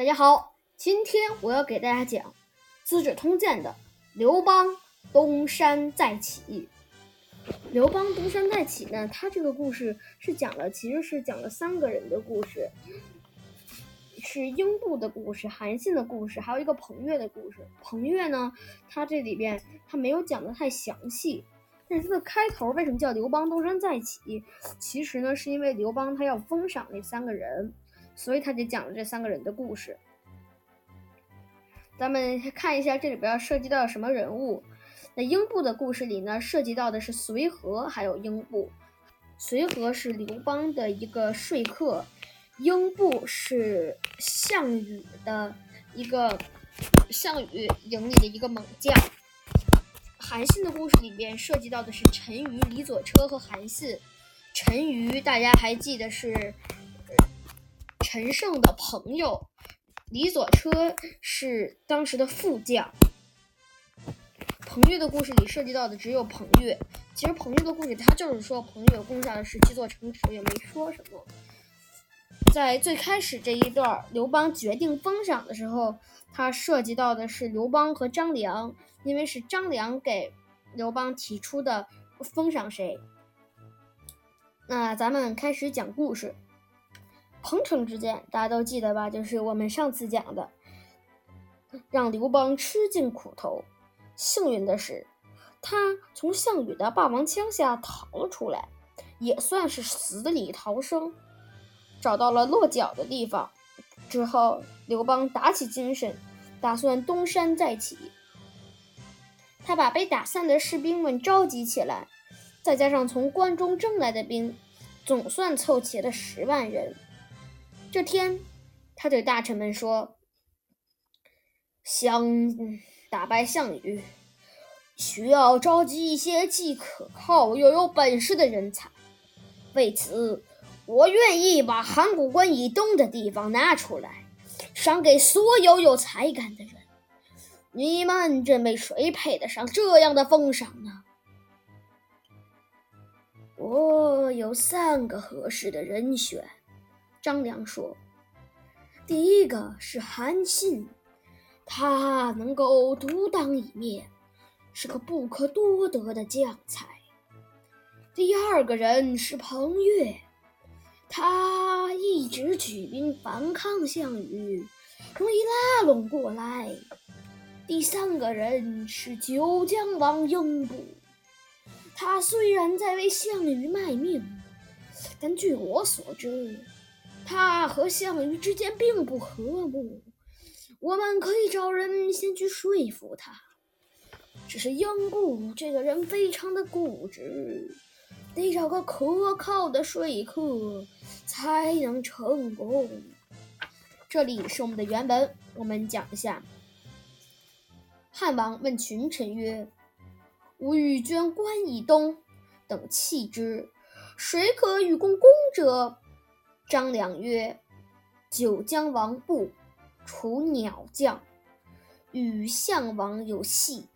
大家好，今天我要给大家讲《资治通鉴》的刘邦东山再起。刘邦东山再起呢，他这个故事是讲了，其实是讲了三个人的故事，是英布的故事、韩信的故事，还有一个彭越的故事。彭越呢，他这里边他没有讲的太详细，但是他的开头为什么叫刘邦东山再起？其实呢，是因为刘邦他要封赏那三个人。所以他就讲了这三个人的故事。咱们看一下这里边涉及到什么人物。那英布的故事里呢，涉及到的是随和还有英布。随和是刘邦的一个说客，英布是项羽的一个项羽营里的一个猛将。韩信的故事里边涉及到的是陈馀、李左车和韩信。陈馀大家还记得是？陈胜的朋友李左车是当时的副将。彭越的故事里涉及到的只有彭越。其实彭越的故事，他就是说彭越攻下了十七座城池，也没说什么。在最开始这一段，刘邦决定封赏的时候，他涉及到的是刘邦和张良，因为是张良给刘邦提出的封赏谁。那咱们开始讲故事。彭城之战，大家都记得吧？就是我们上次讲的，让刘邦吃尽苦头。幸运的是，他从项羽的霸王枪下逃了出来，也算是死里逃生，找到了落脚的地方。之后，刘邦打起精神，打算东山再起。他把被打散的士兵们召集起来，再加上从关中征来的兵，总算凑齐了十万人。这天，他对大臣们说：“想打败项羽，需要召集一些既可靠又有本事的人才。为此，我愿意把函谷关以东的地方拿出来，赏给所有有才干的人。你们认为谁配得上这样的封赏呢？”我有三个合适的人选。张良说：“第一个是韩信，他能够独当一面，是个不可多得的将才。第二个人是彭越，他一直举兵反抗项羽，容易拉拢过来。第三个人是九江王英布，他虽然在为项羽卖命，但据我所知。”他和项羽之间并不和睦，我们可以找人先去说服他。只是英布这个人非常的固执，得找个可靠的说客才能成功。这里是我们的原文，我们讲一下。汉王问群臣曰：“吾欲捐关以东，等弃之，谁可与共攻者？”张良曰：“九江王布，除鸟将，与项王有隙。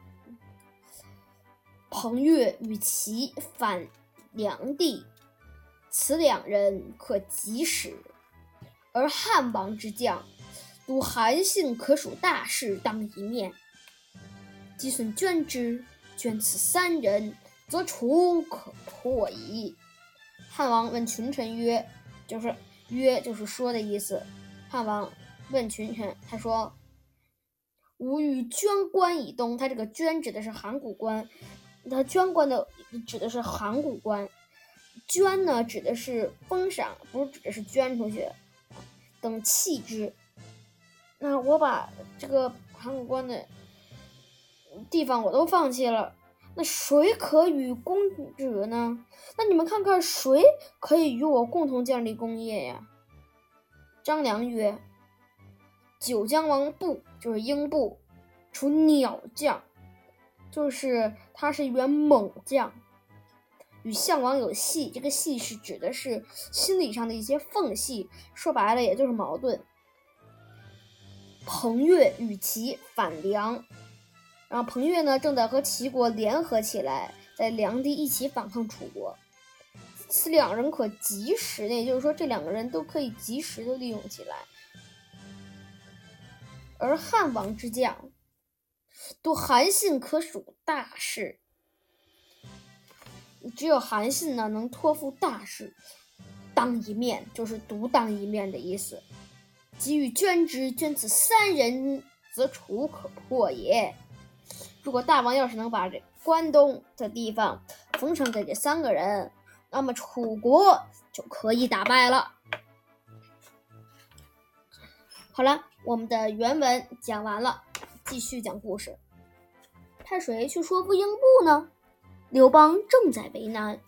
彭越与其反梁地，此两人可及时。而汉王之将，如韩信可属大事，当一面。即损捐之，捐此三人，则楚可破矣。”汉王问群臣曰。就是约，就是说的意思。汉王问群臣，他说：“吾欲捐关以东。”他这个“捐”指的是函谷关，他捐关的指的是函谷关。捐呢，指的是封赏，不是指的是捐出去。等弃之，那我把这个函谷关的地方我都放弃了。那谁可与公者呢？那你们看看谁可以与我共同建立功业呀？张良曰：“九江王布，就是英布，除鸟将，就是他是一员猛将，与项王有隙。这个隙是指的是心理上的一些缝隙，说白了也就是矛盾。彭越与其反梁。”然后彭越呢，正在和齐国联合起来，在梁地一起反抗楚国。此两人可及时的，也就是说，这两个人都可以及时的利用起来。而汉王之将，夺韩信可属大事。只有韩信呢，能托付大事，当一面就是独当一面的意思。给予捐之，捐此三人，则楚可破也。如果大王要是能把这关东的地方封赏给这三个人，那么楚国就可以打败了。好了，我们的原文讲完了，继续讲故事。派谁去说服英布呢？刘邦正在为难，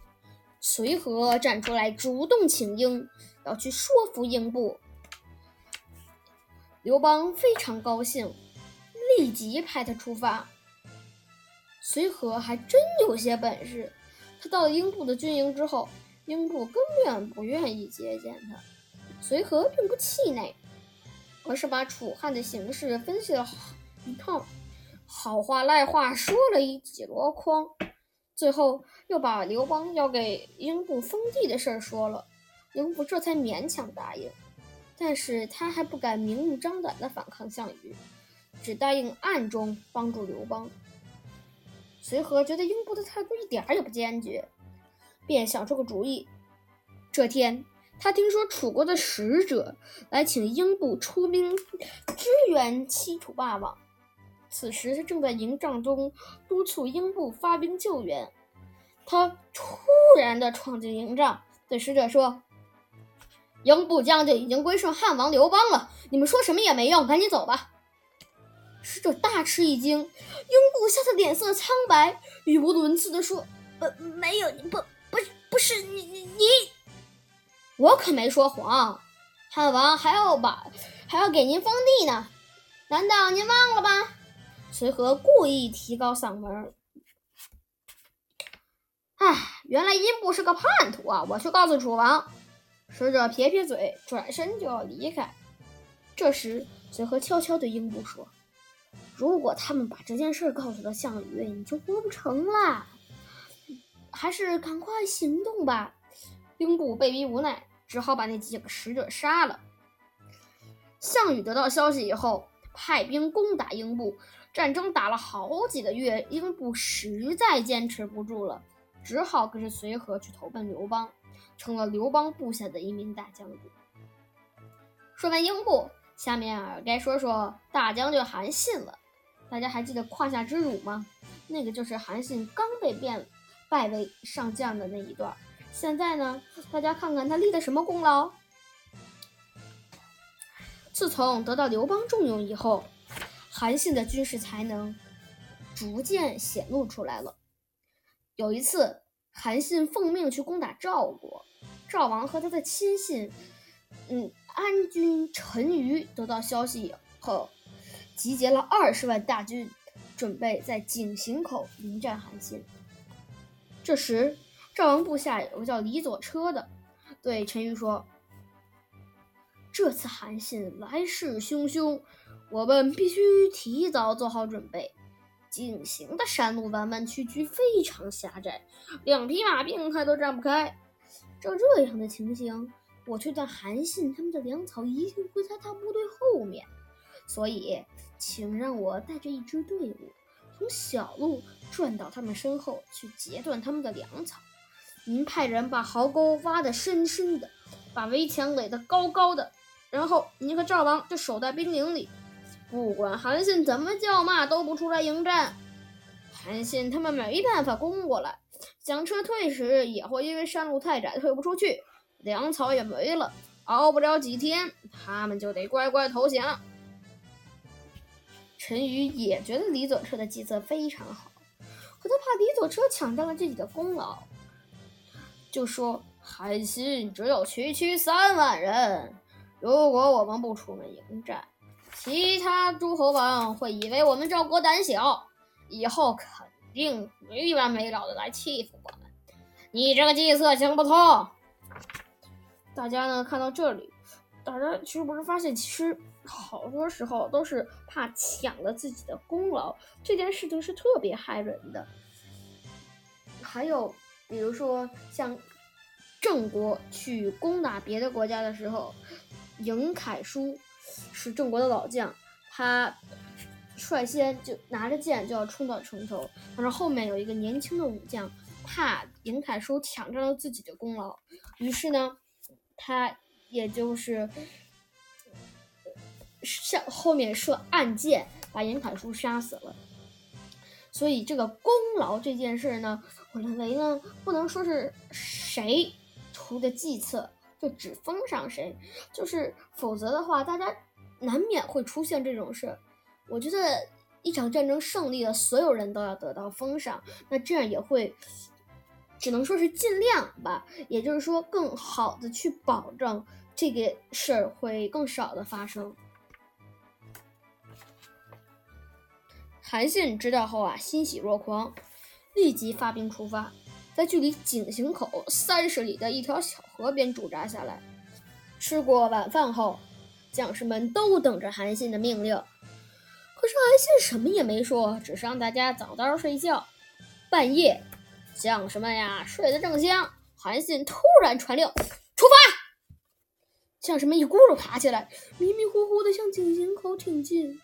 随和站出来主动请缨，要去说服英布。刘邦非常高兴，立即派他出发。随和还真有些本事，他到了英布的军营之后，英布根本不愿意接见他。随和并不气馁。而是把楚汉的形势分析了好一套，好话赖话说了一几箩筐，最后又把刘邦要给英布封地的事儿说了，英布这才勉强答应。但是他还不敢明目张胆地反抗项羽，只答应暗中帮助刘邦。随和觉得英布的态度一点也不坚决，便想出个主意。这天。他听说楚国的使者来请英布出兵支援西楚霸王，此时他正在营帐中督促英布发兵救援。他突然的闯进营帐，对使者说：“英布将军已经归顺汉王刘邦了，你们说什么也没用，赶紧走吧。”使者大吃一惊，英布吓得脸色苍白，语无伦次的说：“呃，没有，不，不，不是你，你。”你我可没说谎，汉王还要把还要给您封地呢，难道您忘了吗？随和故意提高嗓门。唉，原来英布是个叛徒啊！我去告诉楚王。使者撇撇嘴，转身就要离开。这时，随和悄悄对英布说：“如果他们把这件事告诉了项羽，你就活不成了。还是赶快行动吧。”英布被逼无奈，只好把那几个使者杀了。项羽得到消息以后，派兵攻打英布。战争打了好几个月，英布实在坚持不住了，只好跟着随和去投奔刘邦，成了刘邦部下的一名大将军。说完英布，下面啊该说说大将军韩信了。大家还记得胯下之辱吗？那个就是韩信刚被变拜为上将的那一段。现在呢，大家看看他立的什么功劳？自从得到刘邦重用以后，韩信的军事才能逐渐显露出来了。有一次，韩信奉命去攻打赵国，赵王和他的亲信，嗯，安军陈余得到消息以后，集结了二十万大军，准备在井陉口迎战韩信。这时，赵王部下有个叫李左车的，对陈馀说：“这次韩信来势汹汹，我们必须提早做好准备。井陉的山路弯弯曲曲，非常狭窄，两匹马并排都站不开。照这样的情形，我推断韩信他们的粮草一定会在他部队后面。所以，请让我带着一支队伍，从小路转到他们身后去截断他们的粮草。”您派人把壕沟挖得深深的，把围墙垒得高高的，然后您和赵王就守在兵营里，不管韩信怎么叫骂，都不出来迎战。韩信他们没办法攻过来，想撤退时也会因为山路太窄退不出去，粮草也没了，熬不了几天，他们就得乖乖投降。陈馀也觉得李左车的计策非常好，可他怕李左车抢占了自己的功劳。就说韩信只有区区三万人，如果我们不出门迎战，其他诸侯王会以为我们赵国胆小，以后肯定没完没了的来欺负我们。你这个计策行不通。大家呢看到这里，大家其实不是发现，其实好多时候都是怕抢了自己的功劳，这件事情是特别害人的。还有。比如说，像郑国去攻打别的国家的时候，赢凯叔是郑国的老将，他率先就拿着剑就要冲到城头，但是后面有一个年轻的武将，怕赢凯叔抢占了自己的功劳，于是呢，他也就是向后面射暗箭，把尹凯叔杀死了。所以这个功劳这件事呢，我认为呢，不能说是谁图的计策就只封赏谁，就是否则的话，大家难免会出现这种事。我觉得一场战争胜利了，所有人都要得到封赏，那这样也会，只能说是尽量吧，也就是说更好的去保证这个事儿会更少的发生。韩信知道后啊，欣喜若狂，立即发兵出发，在距离井陉口三十里的一条小河边驻扎下来。吃过晚饭后，将士们都等着韩信的命令。可是韩信什么也没说，只是让大家早早睡觉。半夜，将士们呀睡得正香，韩信突然传令出发。将士们一咕噜爬起来，迷迷糊糊地向井陉口挺进。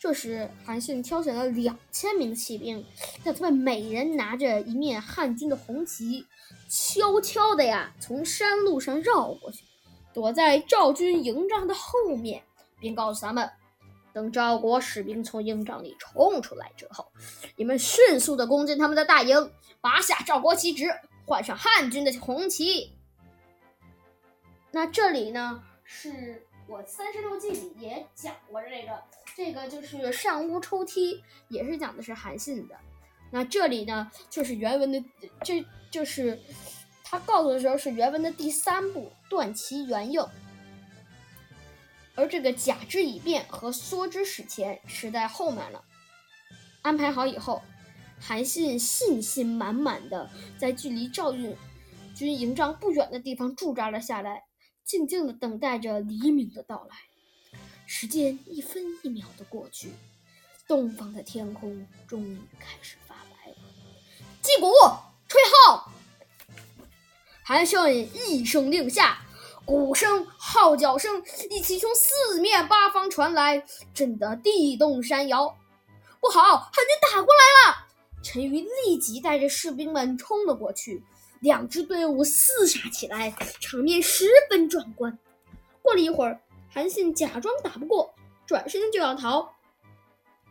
这时，韩信挑选了两千名骑兵，让他们每人拿着一面汉军的红旗，悄悄的呀从山路上绕过去，躲在赵军营帐的后面，并告诉他们：等赵国士兵从营帐里冲出来之后，你们迅速的攻进他们的大营，拔下赵国旗帜，换上汉军的红旗。那这里呢，是我三十六计里也讲过这个。这个就是上屋抽梯，也是讲的是韩信的。那这里呢，就是原文的，这就是他告诉的时候是原文的第三步断其原应。而这个假之以变和缩之使前是在后面了。安排好以后，韩信信心满满的在距离赵运军营帐不远的地方驻扎了下来，静静的等待着黎明的到来。时间一分一秒的过去，东方的天空终于开始发白了。击鼓，吹号。韩信一声令下，鼓声、号角声一起从四面八方传来，震得地动山摇。不好，汉军打过来了！陈馀立即带着士兵们冲了过去，两支队伍厮杀起来，场面十分壮观。过了一会儿。韩信假装打不过，转身就要逃。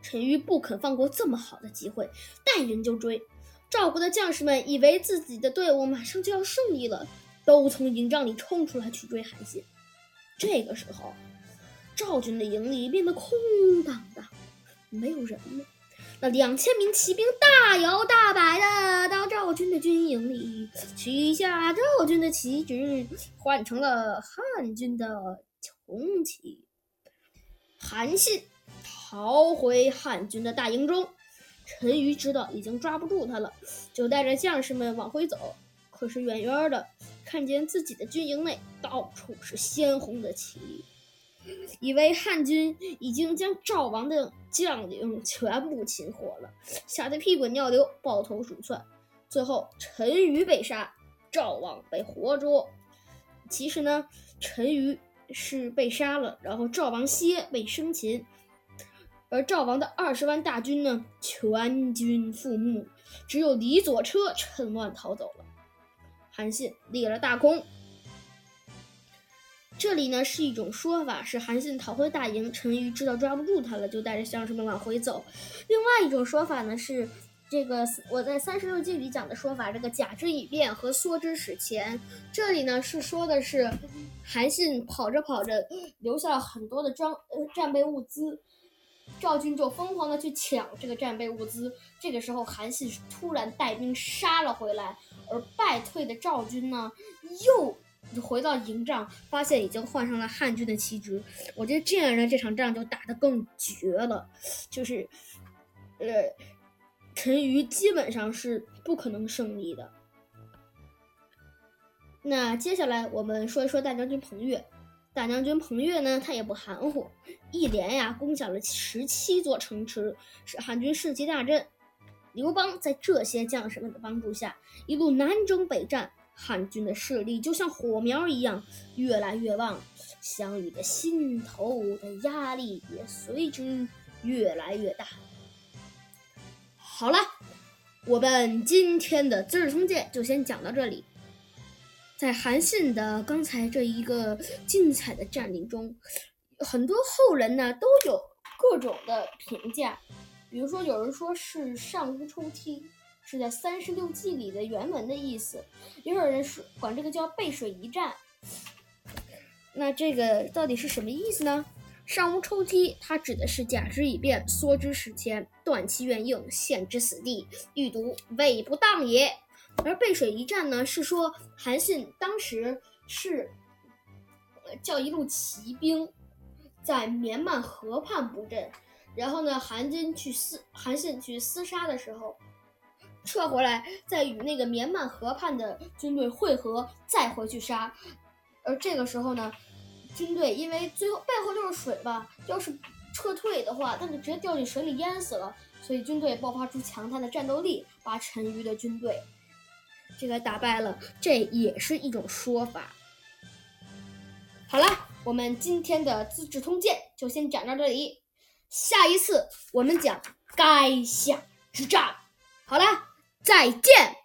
陈馀不肯放过这么好的机会，带人就追。赵国的将士们以为自己的队伍马上就要胜利了，都从营帐里冲出来去追韩信。这个时候，赵军的营里变得空荡荡，没有人了。那两千名骑兵大摇大摆的到赵军的军营里，取下赵军的旗帜，换成了汉军的。红旗，韩信逃回汉军的大营中。陈馀知道已经抓不住他了，就带着将士们往回走。可是远远的看见自己的军营内到处是鲜红的旗，以为汉军已经将赵王的将领全部擒获了，吓得屁滚尿流，抱头鼠窜。最后，陈馀被杀，赵王被活捉。其实呢，陈馀。是被杀了，然后赵王歇被生擒，而赵王的二十万大军呢，全军覆没，只有李左车趁乱逃走了。韩信立了大功。这里呢是一种说法，是韩信逃回大营，陈馀知道抓不住他了，就带着将士们往回走。另外一种说法呢是。这个我在三十六计里讲的说法，这个假之以变和缩之使前，这里呢是说的是韩信跑着跑着留下了很多的装呃战备物资，赵军就疯狂的去抢这个战备物资。这个时候韩信突然带兵杀了回来，而败退的赵军呢又回到营帐，发现已经换上了汉军的旗帜。我觉得这样呢这场仗就打得更绝了，就是呃。陈馀基本上是不可能胜利的。那接下来我们说一说大将军彭越。大将军彭越呢，他也不含糊，一连呀攻下了十七座城池，使汉军士气大振。刘邦在这些将士们的帮助下，一路南征北战，汉军的势力就像火苗一样越来越旺，项羽的心头的压力也随之越来越大。好了，我们今天的《资治通鉴》就先讲到这里。在韩信的刚才这一个精彩的占领中，很多后人呢都有各种的评价，比如说有人说是上屋抽梯，是在三十六计里的原文的意思；也有人说管这个叫背水一战。那这个到底是什么意思呢？上屋抽梯，它指的是假之以变，缩之使前，断其原应，陷之死地，欲读未不当也。而背水一战呢，是说韩信当时是叫一路骑兵在绵曼河畔布阵，然后呢，韩军去厮韩信去厮杀的时候，撤回来，再与那个绵曼河畔的军队汇合，再回去杀。而这个时候呢，军队因为最后背后就是水吧，要是撤退的话，他就直接掉进水里淹死了。所以军队爆发出强大的战斗力，把陈馀的军队。这个打败了，这也是一种说法。好了，我们今天的《资治通鉴》就先讲到这里，下一次我们讲垓下之战。好了，再见。